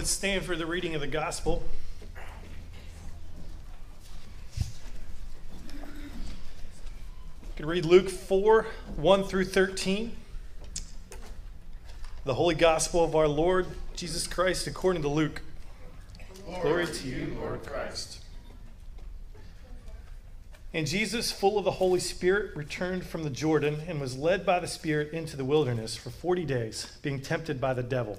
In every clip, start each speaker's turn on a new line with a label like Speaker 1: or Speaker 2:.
Speaker 1: Let's stand for the reading of the gospel. You can read Luke 4 1 through 13. The Holy Gospel of our Lord Jesus Christ according to Luke.
Speaker 2: Glory, to you, Lord Christ.
Speaker 1: And Jesus, full of the Holy Spirit, returned from the Jordan and was led by the Spirit into the wilderness for 40 days, being tempted by the devil.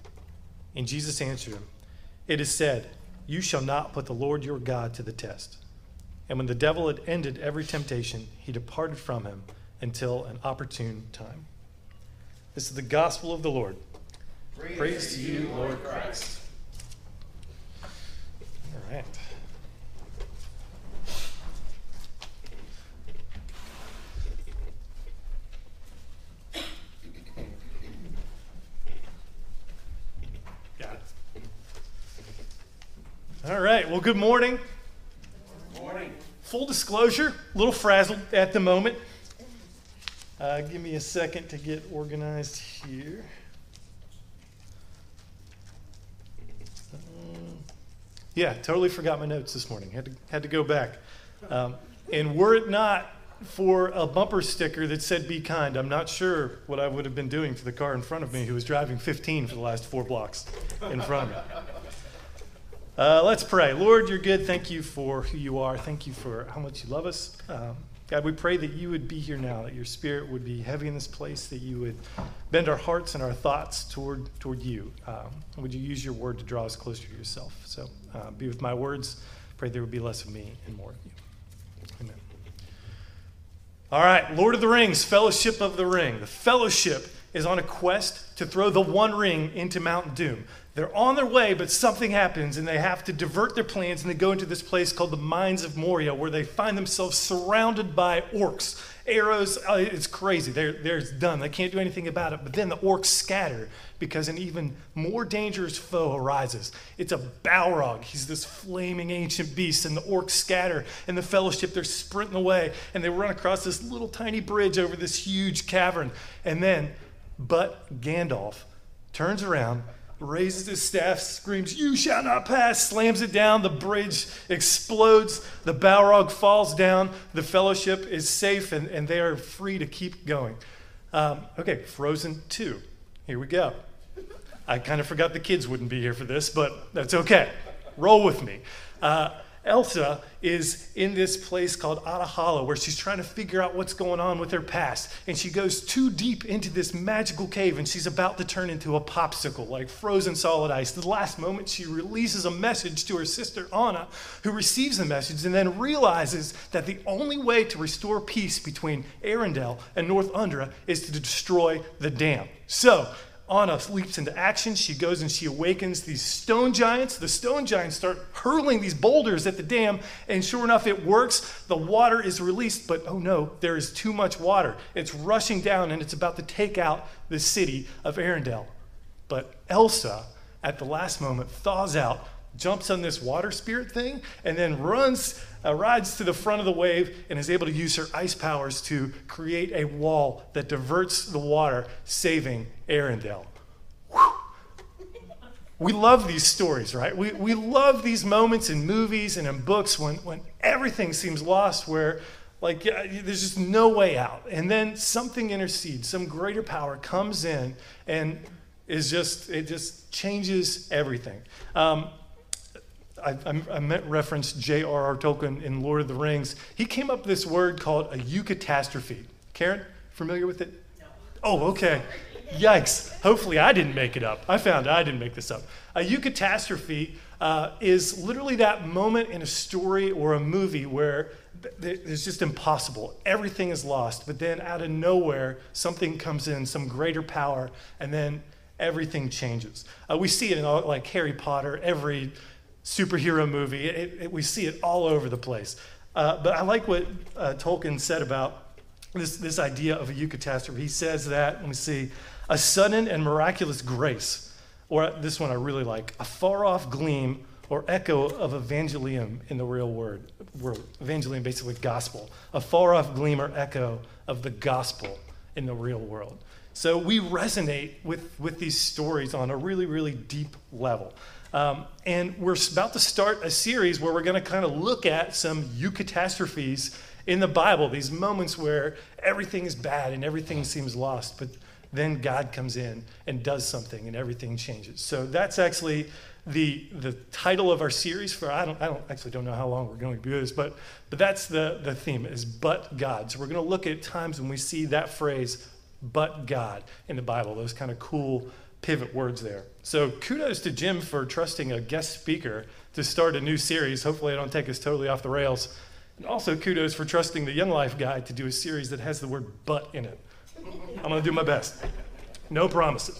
Speaker 1: And Jesus answered him, It is said, You shall not put the Lord your God to the test. And when the devil had ended every temptation, he departed from him until an opportune time. This is the gospel of the Lord.
Speaker 2: Praise, Praise to you, Lord Christ.
Speaker 1: All right. All right. Well, good morning.
Speaker 2: Good morning.
Speaker 1: Full disclosure, a little frazzled at the moment. Uh, give me a second to get organized here. Um, yeah, totally forgot my notes this morning. Had to, had to go back. Um, and were it not for a bumper sticker that said be kind, I'm not sure what I would have been doing to the car in front of me who was driving 15 for the last four blocks in front of me. Uh, let's pray. Lord, you're good. Thank you for who you are. Thank you for how much you love us. Um, God, we pray that you would be here now, that your spirit would be heavy in this place, that you would bend our hearts and our thoughts toward, toward you. Um, would you use your word to draw us closer to yourself? So uh, be with my words. Pray there would be less of me and more of you. Amen. All right, Lord of the Rings, Fellowship of the Ring. The Fellowship is on a quest to throw the One Ring into Mount Doom. They're on their way, but something happens and they have to divert their plans and they go into this place called the Mines of Moria where they find themselves surrounded by orcs. Arrows, uh, it's crazy. They're, they're done. They can't do anything about it. But then the orcs scatter because an even more dangerous foe arises. It's a Balrog. He's this flaming ancient beast, and the orcs scatter. And the fellowship, they're sprinting away and they run across this little tiny bridge over this huge cavern. And then, but Gandalf turns around raises his staff, screams, You shall not pass, slams it down. The bridge explodes. The Balrog falls down. The fellowship is safe, and, and they are free to keep going. Um, okay, Frozen 2. Here we go. I kind of forgot the kids wouldn't be here for this, but that's okay. Roll with me. Uh, Elsa is in this place called Ahtohallan where she's trying to figure out what's going on with her past. And she goes too deep into this magical cave and she's about to turn into a popsicle, like frozen solid ice. The last moment, she releases a message to her sister Anna, who receives the message and then realizes that the only way to restore peace between Arendelle and Northuldra is to destroy the dam. So, Anna leaps into action. She goes and she awakens these stone giants. The stone giants start hurling these boulders at the dam, and sure enough, it works. The water is released, but oh no, there is too much water. It's rushing down and it's about to take out the city of Arendelle. But Elsa, at the last moment, thaws out, jumps on this water spirit thing, and then runs, uh, rides to the front of the wave, and is able to use her ice powers to create a wall that diverts the water, saving Arendelle. We love these stories, right? We, we love these moments in movies and in books when, when everything seems lost, where like there's just no way out. And then something intercedes, some greater power comes in and is just, it just changes everything. Um, I, I, meant reference J.R.R. Tolkien in Lord of the Rings. He came up with this word called a eucatastrophe. Karen, familiar with it? No. Oh, okay. Yikes. Hopefully, I didn't make it up. I found I didn't make this up. A eucatastrophe uh, is literally that moment in a story or a movie where it's just impossible. Everything is lost, but then out of nowhere, something comes in, some greater power, and then everything changes. Uh, we see it in all, like Harry Potter, every superhero movie. It, it, we see it all over the place. Uh, but I like what uh, Tolkien said about this, this idea of a eucatastrophe. He says that, let me see, a sudden and miraculous grace, or this one I really like, a far off gleam or echo of evangelium in the real word, world. Evangelium, basically gospel. A far off gleam or echo of the gospel in the real world. So we resonate with, with these stories on a really, really deep level. Um, and we're about to start a series where we're going to kind of look at some eucatastrophes in the Bible, these moments where everything is bad and everything seems lost, but then God comes in and does something and everything changes. So that's actually the, the title of our series for I don't I don't actually don't know how long we're going to do this, but but that's the, the theme is but God. So we're going to look at times when we see that phrase but God in the Bible, those kind of cool pivot words there. So kudos to Jim for trusting a guest speaker to start a new series. Hopefully, I don't take us totally off the rails. And also, kudos for trusting the Young Life guy to do a series that has the word but in it. I'm going to do my best. No promises.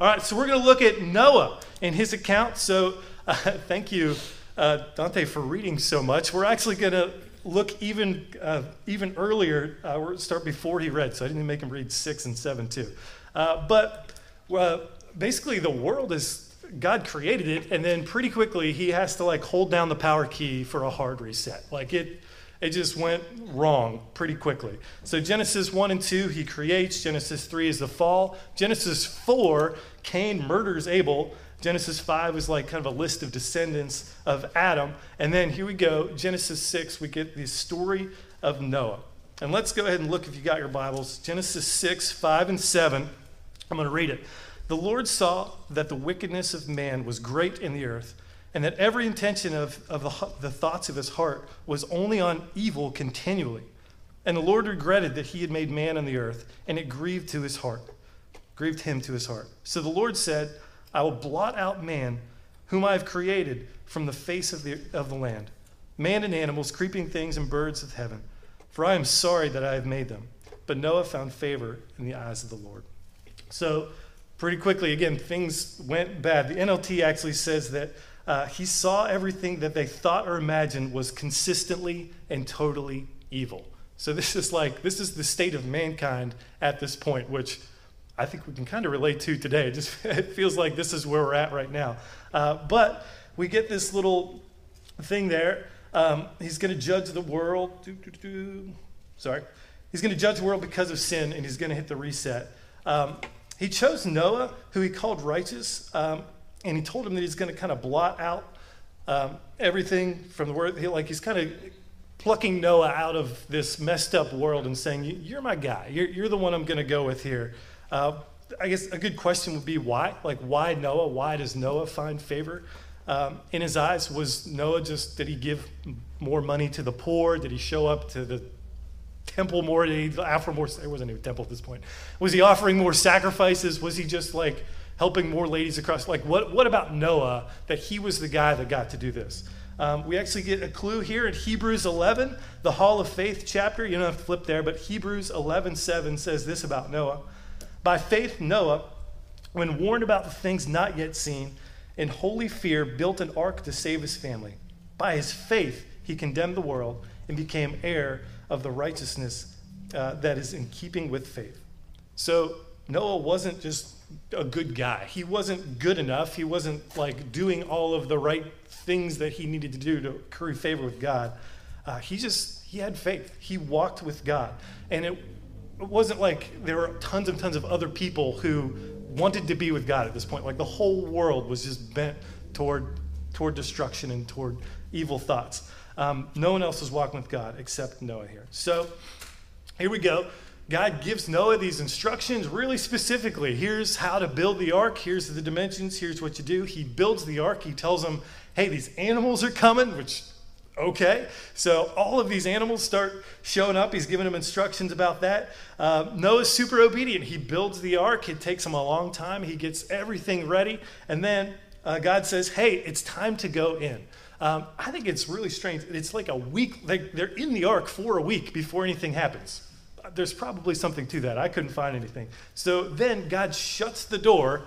Speaker 1: All right, so we're going to look at Noah and his account. So, uh, thank you, uh, Dante, for reading so much. We're actually going to look even uh, even earlier. Uh, we're start before he read, so I didn't make him read six and seven too. Uh, but basically, the world is God created it, and then pretty quickly he has to like hold down the power key for a hard reset. Like it. It just went wrong pretty quickly. So, Genesis 1 and 2, he creates. Genesis 3 is the fall. Genesis 4, Cain murders Abel. Genesis 5 is like kind of a list of descendants of Adam. And then here we go, Genesis 6, we get the story of Noah. And let's go ahead and look if you got your Bibles. Genesis 6, 5, and 7. I'm going to read it. The Lord saw that the wickedness of man was great in the earth, and that every intention of, of the, the thoughts of his heart was only on evil continually. And the Lord regretted that he had made man on the earth, and it grieved to his heart, grieved him to his heart. So the Lord said, I will blot out man, whom I have created from the face of the, of the land, man and animals, creeping things, and birds of heaven. For I am sorry that I have made them. But Noah found favor in the eyes of the Lord. So, pretty quickly, again, things went bad. The NLT actually says that uh, he saw everything that they thought or imagined was consistently and totally evil. So, this is like, this is the state of mankind at this point, which I think we can kind of relate to today. It just it feels like this is where we're at right now. Uh, but we get this little thing there. Um, he's going to judge the world. Doo, doo, doo, Sorry. He's going to judge the world because of sin, and he's going to hit the reset. Um, he chose Noah, who he called righteous, um, and he told him that he's going to kind of blot out um, everything from the word. He, like he's kind of plucking Noah out of this messed up world and saying, "You're my guy. You're, you're the one I'm going to go with here." Uh, I guess a good question would be why? Like, why Noah? Why does Noah find favor um, in his eyes? Was Noah just, did he give more money to the poor? Did he show up to the temple more? Did he offer more? There wasn't even temple at this point. Was he offering more sacrifices? Was he just like helping more ladies across? Like, what, what about Noah that he was the guy that got to do this? Um, we actually get a clue here in Hebrews 11, the Hall of Faith chapter. You don't have to flip there, but Hebrews 11 7 says this about Noah. By faith, Noah, when warned about the things not yet seen, in holy fear built an ark to save his family. By his faith, he condemned the world and became heir of the righteousness uh, that is in keeping with faith. So Noah wasn't just a good guy. He wasn't good enough. He wasn't like doing all of the right things that he needed to do to curry favor with God. Uh, he just he had faith. He walked with God, and it it wasn't like there were tons and tons of other people who wanted to be with God at this point. Like the whole world was just bent toward, toward destruction and toward evil thoughts. Um, no one else was walking with God except Noah here. So here we go. God gives Noah these instructions really specifically. Here's how to build the ark. Here's the dimensions. Here's what you do. He builds the ark. He tells him, hey, these animals are coming, which, okay. So all of these animals start showing up. He's giving them instructions about that. Uh, Noah's super obedient. He builds the ark. It takes him a long time. He gets everything ready. And then uh, God says, hey, it's time to go in. Um, I think it's really strange. It's like a week, they're in the ark for a week before anything happens. There's probably something to that. I couldn't find anything. So then God shuts the door.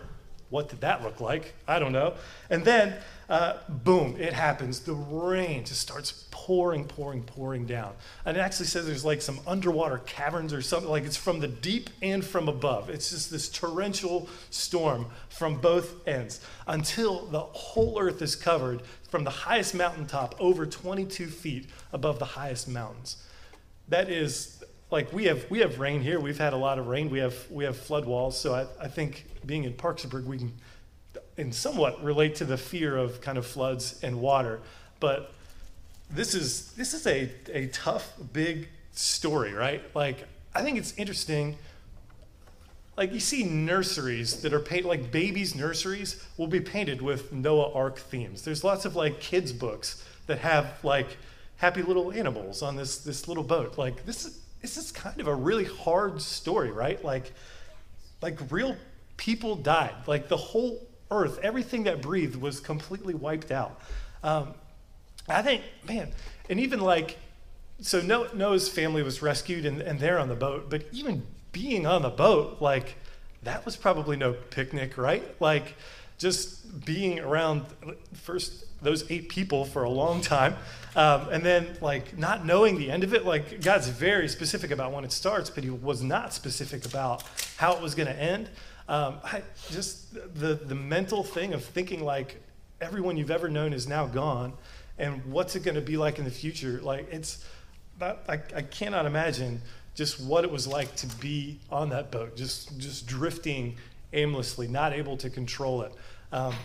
Speaker 1: What did that look like? I don't know. And then, uh, boom, it happens. The rain just starts pouring, pouring, pouring down. And it actually says there's like some underwater caverns or something, like it's from the deep and from above. It's just this torrential storm from both ends until the whole earth is covered from the highest mountaintop over 22 feet above the highest mountains. That is like we have we have rain here. We've had a lot of rain. We have we have flood walls. So I, I think being in Parkersburg, we can in somewhat relate to the fear of kind of floods and water. But this is this is a, a tough, big story, right? Like I think it's interesting like you see nurseries that are painted like babies nurseries will be painted with noah ark themes there's lots of like kids books that have like happy little animals on this this little boat like this is this is kind of a really hard story right? Like like real people died. Like the whole earth everything that breathed was completely wiped out. Um, i think man and even like so noah's family was rescued and, and they're on the boat but even being on the boat, like, that was probably no picnic, right? Like, just being around first those eight people for a long time, um, and then like not knowing the end of it. Like God's very specific about when it starts, but He was not specific about how it was going to end. Um, I, just the the mental thing of thinking like everyone you've ever known is now gone, and what's it going to be like in the future? Like it's, I, I cannot imagine just what it was like to be on that boat, just just drifting aimlessly, not able to control it. Um,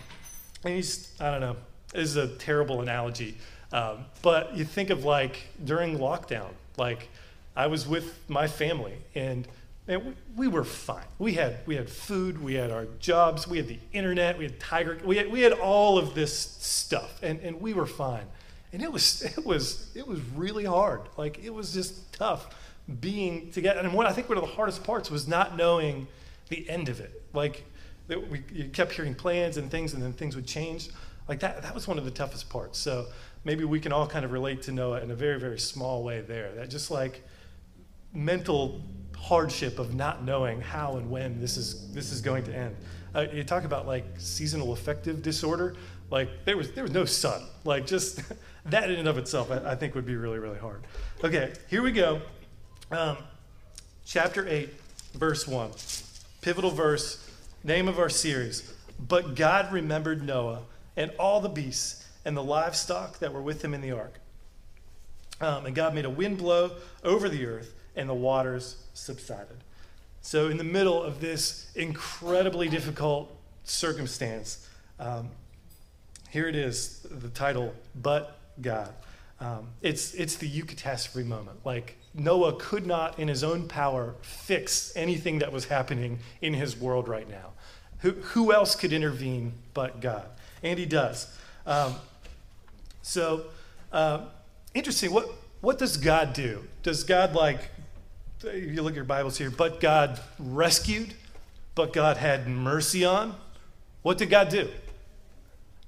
Speaker 1: and he's, I don't know, this is a terrible analogy, um, but you think of like during lockdown, like I was with my family and. We, we were fine. We had we had food, we had our jobs, we had the internet, we had Tiger, we had we had all of this stuff, and, and we were fine. And it was it was it was really hard. Like it was just tough being together. And what I think one of the hardest parts was not knowing the end of it. Like we, you kept hearing plans and things, and then things would change. Like that, that was one of the toughest parts. So maybe we can all kind of relate to Noah in a very, very small way there. That just like mental hardship of not knowing how and when this is this is going to end. Uh, you talk about like seasonal affective disorder. Like there was there was no sun. Like just that in and of itself, I, I think would be really really hard. Okay, here we go. Um, chapter 8, verse 1. Pivotal verse, name of our series. But God remembered Noah and all the beasts and the livestock that were with him in the ark. Um, and God made a wind blow over the earth, and the waters subsided. So, in the middle of this incredibly difficult circumstance, um, here it is the title, But God. Um, it's, it's the eucatastrophe moment. Like, Noah could not, in his own power, fix anything that was happening in his world right now. Who, who else could intervene but God? And he does. Um, so, uh, interesting. What, what does God do? Does God, like, you look at your Bibles here, but God rescued, but God had mercy on? What did God do?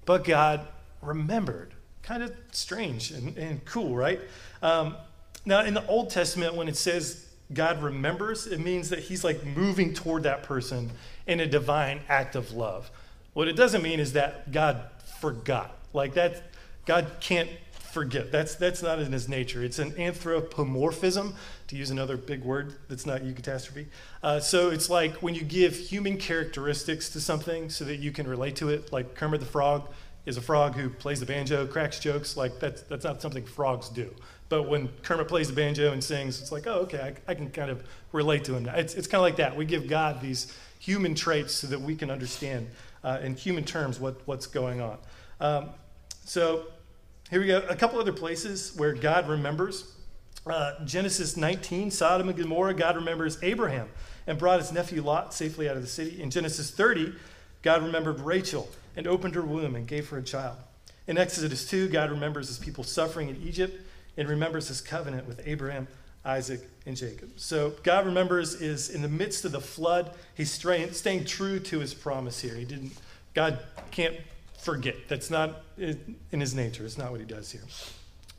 Speaker 1: But God remembered. Kind of strange and, and cool, right? Um, now, in the Old Testament, when it says God remembers, it means that he's like moving toward that person in a divine act of love. What it doesn't mean is that God forgot. Like that, God can't forget. That's, that's not in his nature. It's an anthropomorphism, to use another big word that's not eucatastrophe. Uh, so it's like when you give human characteristics to something so that you can relate to it, like Kermit the Frog is a frog who plays the banjo, cracks jokes. Like that's, that's not something frogs do. But when Kermit plays the banjo and sings, it's like, oh, okay, I, I can kind of relate to him now. It's, it's kind of like that. We give God these human traits so that we can understand uh, in human terms what, what's going on. Um, so here we go. A couple other places where God remembers. Uh, Genesis 19, Sodom and Gomorrah, God remembers Abraham and brought his nephew Lot safely out of the city. In Genesis 30, God remembered Rachel and opened her womb and gave her a child. In Exodus 2, God remembers his people suffering in Egypt and remembers his covenant with Abraham, Isaac, and Jacob. So God remembers is in the midst of the flood, he's staying true to his promise here. He didn't, God can't forget. That's not in his nature. It's not what he does here.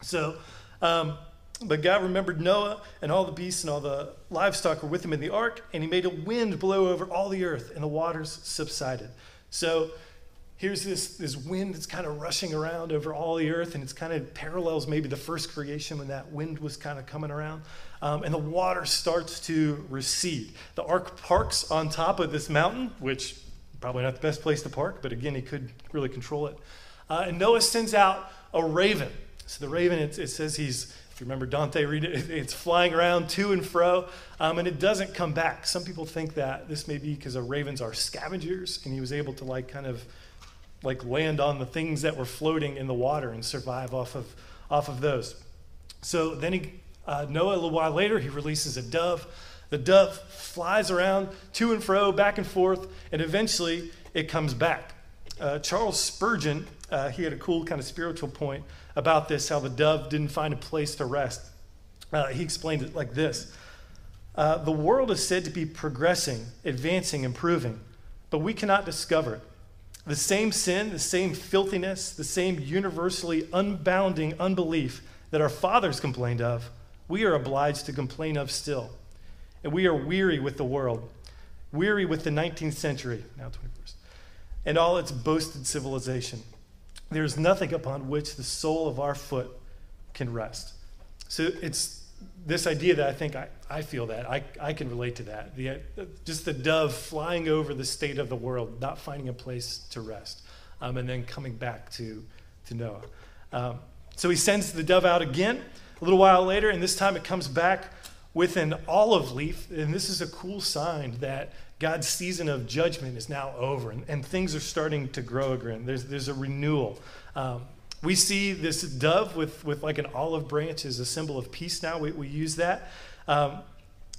Speaker 1: So, um, but God remembered Noah and all the beasts and all the livestock were with him in the ark, and he made a wind blow over all the earth, and the waters subsided. So here's this, this wind that's kind of rushing around over all the earth, and it's kind of parallels maybe the first creation when that wind was kind of coming around. Um, and the water starts to recede. The ark parks on top of this mountain, which probably not the best place to park, but again, he could really control it. Uh, and Noah sends out a raven. So the raven, it, it says he's if you remember Dante, read it, it's flying around to and fro, um, and it doesn't come back. Some people think that this may be because the ravens are scavengers, and he was able to like kind of like land on the things that were floating in the water and survive off of off of those. So then he, uh, Noah, a little while later, he releases a dove. The dove flies around to and fro, back and forth, and eventually it comes back. Uh, Charles Spurgeon, uh, he had a cool kind of spiritual point about this, how the dove didn't find a place to rest. Uh, he explained it like this uh, The world is said to be progressing, advancing, improving, but we cannot discover it. The same sin, the same filthiness, the same universally unbounding unbelief that our fathers complained of, we are obliged to complain of still. And we are weary with the world, weary with the 19th century, now 21st, and all its boasted civilization. There is nothing upon which the sole of our foot can rest. So it's this idea that I think I, I feel that. I, I can relate to that. The, just the dove flying over the state of the world, not finding a place to rest, um, and then coming back to, to Noah. Um, so he sends the dove out again a little while later, and this time it comes back with an olive leaf. And this is a cool sign that God's season of judgment is now over and, and things are starting to grow again. There's, there's a renewal. Um, we see this dove with, with like an olive branch as a symbol of peace now. We, we use that. Um,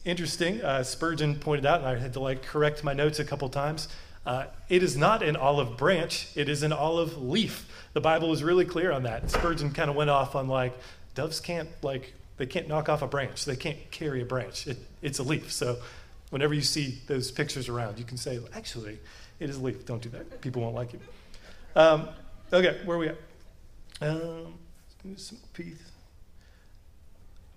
Speaker 1: interesting. Uh, Spurgeon pointed out, and I had to like correct my notes a couple times. Uh, it is not an olive branch, it is an olive leaf. The Bible is really clear on that. Spurgeon kind of went off on like, doves can't like, they can't knock off a branch. They can't carry a branch. It, it's a leaf. So whenever you see those pictures around, you can say, actually, it is a leaf. Don't do that. People won't like you. Um, okay, where are we at? Um, some peace.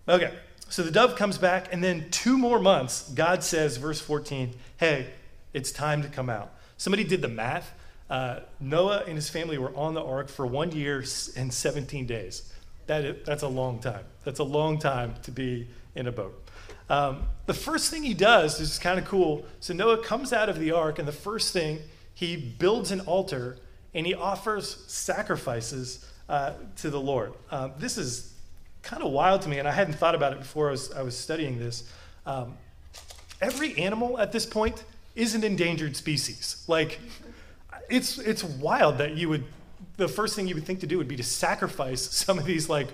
Speaker 1: Okay, so the dove comes back, and then two more months, God says, verse 14, hey, it's time to come out. Somebody did the math. Uh, Noah and his family were on the ark for one year and 17 days. That is, that's a long time. That's a long time to be in a boat. Um, the first thing he does is kind of cool. So Noah comes out of the ark, and the first thing, he builds an altar and he offers sacrifices uh, to the Lord. Uh, this is kind of wild to me, and I hadn't thought about it before I was, I was studying this. Um, every animal at this point is an endangered species. Like, it's, it's wild that you would, the first thing you would think to do would be to sacrifice some of these, like,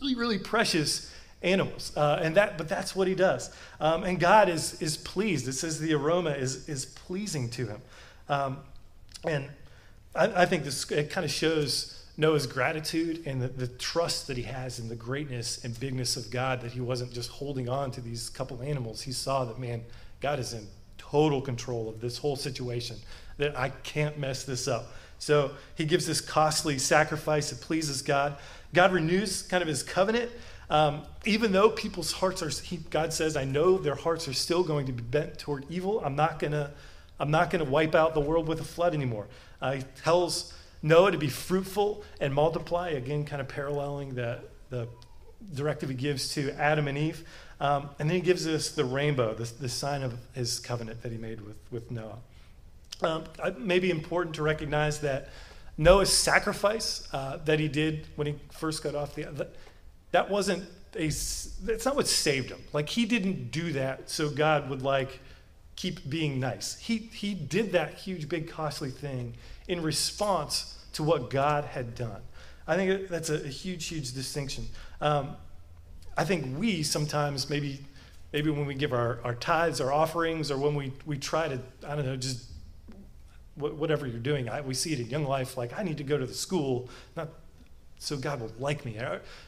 Speaker 1: really, really precious animals. Uh, and that, but that's what he does. Um, and God is, is pleased. It says the aroma is, is pleasing to him. Um, and I, I, think this it kind of shows Noah's gratitude and the, the, trust that he has in the greatness and bigness of God, that he wasn't just holding on to these couple animals. He saw that, man, God is in total control of this whole situation, that I can't mess this up. So he gives this costly sacrifice that pleases God. God renews kind of his covenant um, even though people's hearts are, he, God says, I know their hearts are still going to be bent toward evil. I'm not gonna, I'm not gonna wipe out the world with a flood anymore. Uh, he tells Noah to be fruitful and multiply. Again, kind of paralleling the the directive he gives to Adam and Eve. Um, and then he gives us the rainbow, the, the sign of his covenant that he made with, with Noah. Um, it may be important to recognize that Noah's sacrifice uh, that he did when he first got off the, the that wasn't a that's not what saved him like he didn't do that so god would like keep being nice. He he did that huge big costly thing in response to what god had done. I think that's a, a huge huge distinction. Um, I think we sometimes maybe maybe when we give our, our tithes, our offerings, or when we, we try to, I don't know, just whatever you're doing, I, we see it in Young Life, like I need to go to the school, not so God will like me,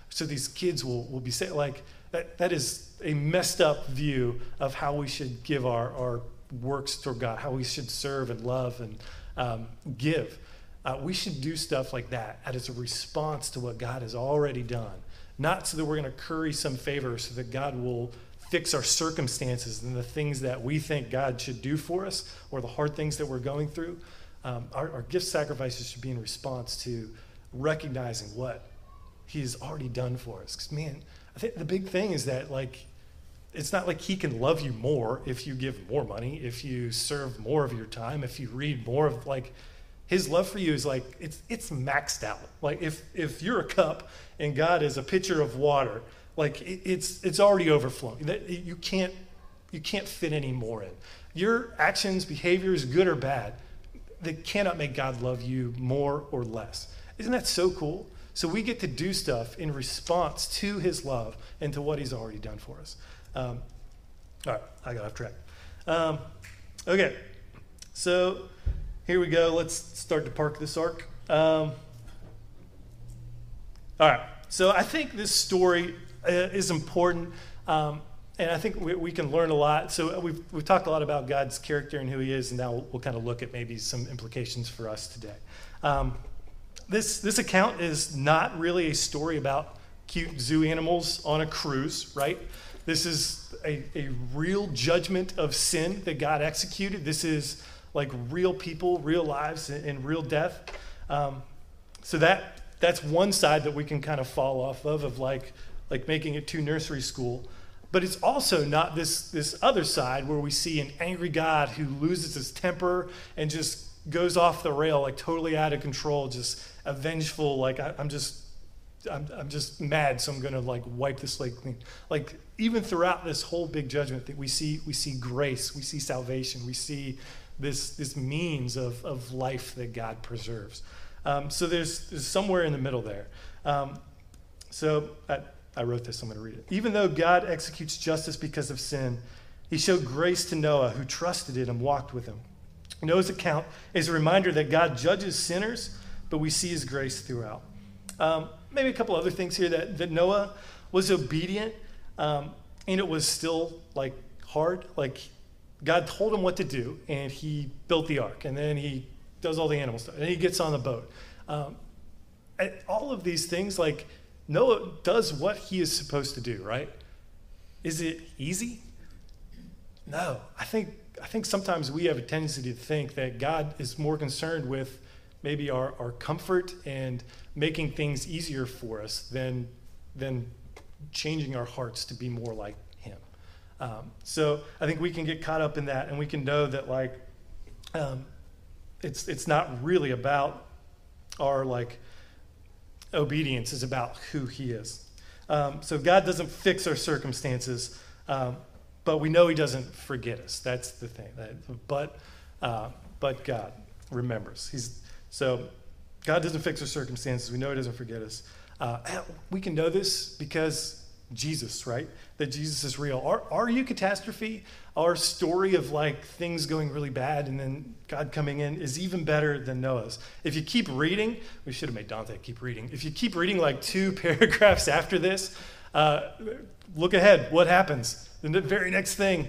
Speaker 1: so these kids will, will be say, like, that, that is a messed up view of how we should give our, our works toward God, how we should serve and love and um, give. Uh, we should do stuff like that as a response to what God has already done, not so that we're going to curry some favor so that God will fix our circumstances and the things that we think God should do for us or the hard things that we're going through. Um, our, our gift sacrifices should be in response to recognizing what He has already done for us. Because, man, I think the big thing is that, like, it's not like He can love you more if you give more money, if you serve more of your time, if you read more of, like, his love for you is like it's it's maxed out. Like if if you're a cup and God is a pitcher of water, like it, it's it's already overflowing. That you can't you can't fit any more in. Your actions, behaviors, good or bad, they cannot make God love you more or less. Isn't that so cool? So we get to do stuff in response to his love and to what he's already done for us. Um, all right, I got off track. Um, okay, so here we go. Let's start to park this ark. Um, all right, so I think this story uh, is important. Um, and I think we, we, can learn a lot. So we've, we've talked a lot about God's character and who he is, and now we'll, we'll kind of look at maybe some implications for us today. Um, this, this account is not really a story about cute zoo animals on a cruise, right? This is a, a real judgment of sin that God executed. This is like real people, real lives, and, real death. Um, so that that's one side that we can kind of fall off of, of like like making it too nursery school. But it's also not this this other side where we see an angry God who loses his temper and just goes off the rail, like totally out of control, just a vengeful, like I, am just I'm, I'm just mad, so I'm gonna like wipe the slate clean. Like even throughout this whole big judgment that we see, we see grace, we see salvation, we see this this means of, of life that God preserves. Um, so there's, there's somewhere in the middle there. Um, so I, I wrote this, I'm going to read it. Even though God executes justice because of sin, he showed grace to Noah, who trusted it and walked with him. Noah's account is a reminder that God judges sinners, but we see his grace throughout. Um, maybe a couple other things here that, that Noah was obedient, um, and it was still like hard. Like God told him what to do, and he built the ark, and then he does all the animal stuff, and he gets on the boat. Um, all of these things, like Noah does what he is supposed to do, right? Is it easy? No. I think I think sometimes we have a tendency to think that God is more concerned with maybe our, our comfort and making things easier for us than than changing our hearts to be more like Him. Um, so I think we can get caught up in that, and we can know that like um, it's it's not really about our like obedience is about who he is um, so god doesn't fix our circumstances um, but we know he doesn't forget us that's the thing but uh, but god remembers he's so god doesn't fix our circumstances we know he doesn't forget us uh, we can know this because Jesus, right? That Jesus is real. Our, our eucatastrophe, our story of like things going really bad and then God coming in is even better than Noah's. If you keep reading, we should have made Dante keep reading. If you keep reading like two paragraphs after this, uh, look ahead. What happens? The very next thing,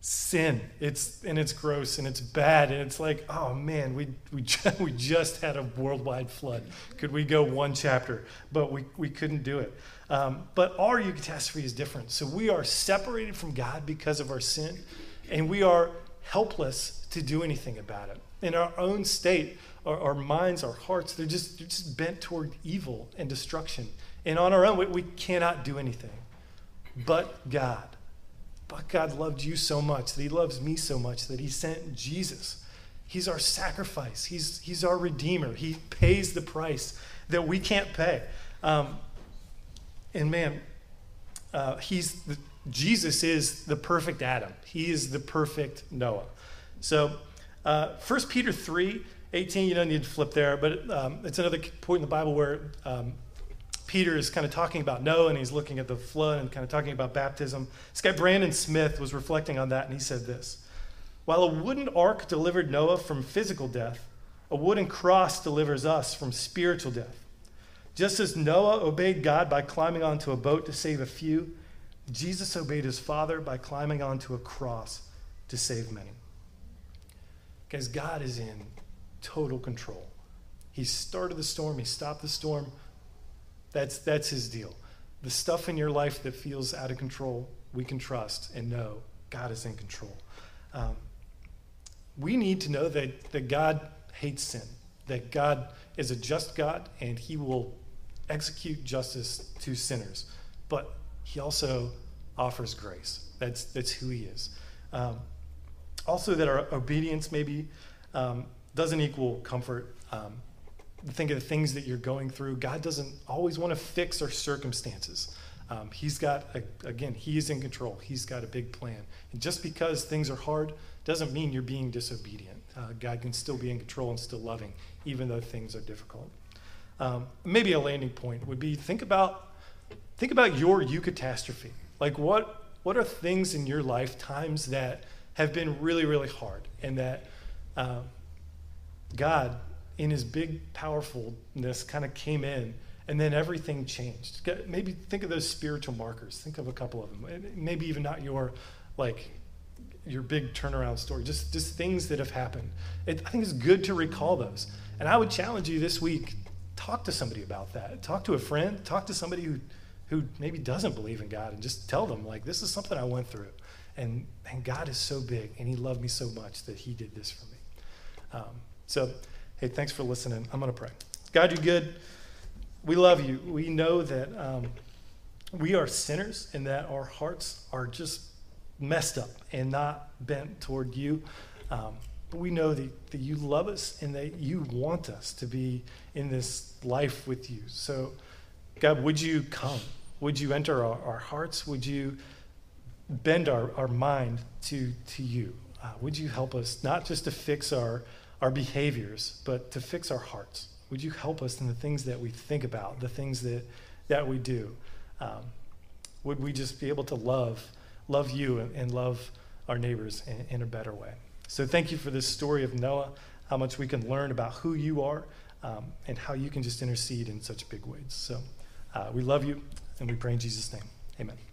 Speaker 1: sin. It's and it's gross and it's bad and it's like, oh man, we we just, we just had a worldwide flood. Could we go one chapter? But we we couldn't do it. Um, but our eucatastrophe is different. So we are separated from God because of our sin, and we are helpless to do anything about it. In our own state, our, our minds, our hearts, they're just, they're just bent toward evil and destruction. And on our own, we, we cannot do anything. But God. But God loved you so much that He loves me so much that He sent Jesus. He's our sacrifice, He's, he's our Redeemer. He pays the price that we can't pay. Um, and man, uh, he's the, Jesus is the perfect Adam. He is the perfect Noah. So, uh, 1 Peter 3 18, you don't need to flip there, but um, it's another point in the Bible where um, Peter is kind of talking about Noah and he's looking at the flood and kind of talking about baptism. This guy, Brandon Smith, was reflecting on that and he said this While a wooden ark delivered Noah from physical death, a wooden cross delivers us from spiritual death. Just as Noah obeyed God by climbing onto a boat to save a few, Jesus obeyed his Father by climbing onto a cross to save many. Because God is in total control. He started the storm, He stopped the storm. That's, that's His deal. The stuff in your life that feels out of control, we can trust and know God is in control. Um, we need to know that, that God hates sin, that God is a just God and He will execute justice to sinners. But He also offers grace. That's, that's who He is. Um, also, that our obedience maybe um, doesn't equal comfort. Um, think of the things that you're going through. God doesn't always want to fix our circumstances. Um, he's got, a, again, He's in control. He's got a big plan. And just because things are hard doesn't mean you're being disobedient. Uh, God can still be in control and still loving, even though things are difficult. Um, maybe a landing point would be think about think about your eucatastrophe. Like what what are things in your life times that have been really really hard and that uh, God in His big powerfulness kind of came in and then everything changed. Maybe think of those spiritual markers. Think of a couple of them. Maybe even not your like your big turnaround story. Just just things that have happened. It, I think it's good to recall those. And I would challenge you this week: talk to somebody about that. Talk to a friend. Talk to somebody who who maybe doesn't believe in God, and just tell them like this is something I went through, and and God is so big, and He loved me so much that He did this for me. Um, so, hey, thanks for listening. I'm gonna pray. God, you're good. We love you. We know that um, we are sinners, and that our hearts are just messed up and not bent toward you. Um, but we know that, that you love us and that you want us to be in this life with you. So, God, would you come? Would you enter our, our hearts? Would you bend our, our mind to, to you? Uh, would you help us not just to fix our, our behaviors, but to fix our hearts? Would you help us in the things that we think about, the things that, that we do? Um, would we just be able to love love you and, and love our neighbors in, in, a better way. So thank you for this story of Noah, how much we can learn about who you are um, and how you can just intercede in such big ways. So uh, we love you and we pray in Jesus' name. Amen.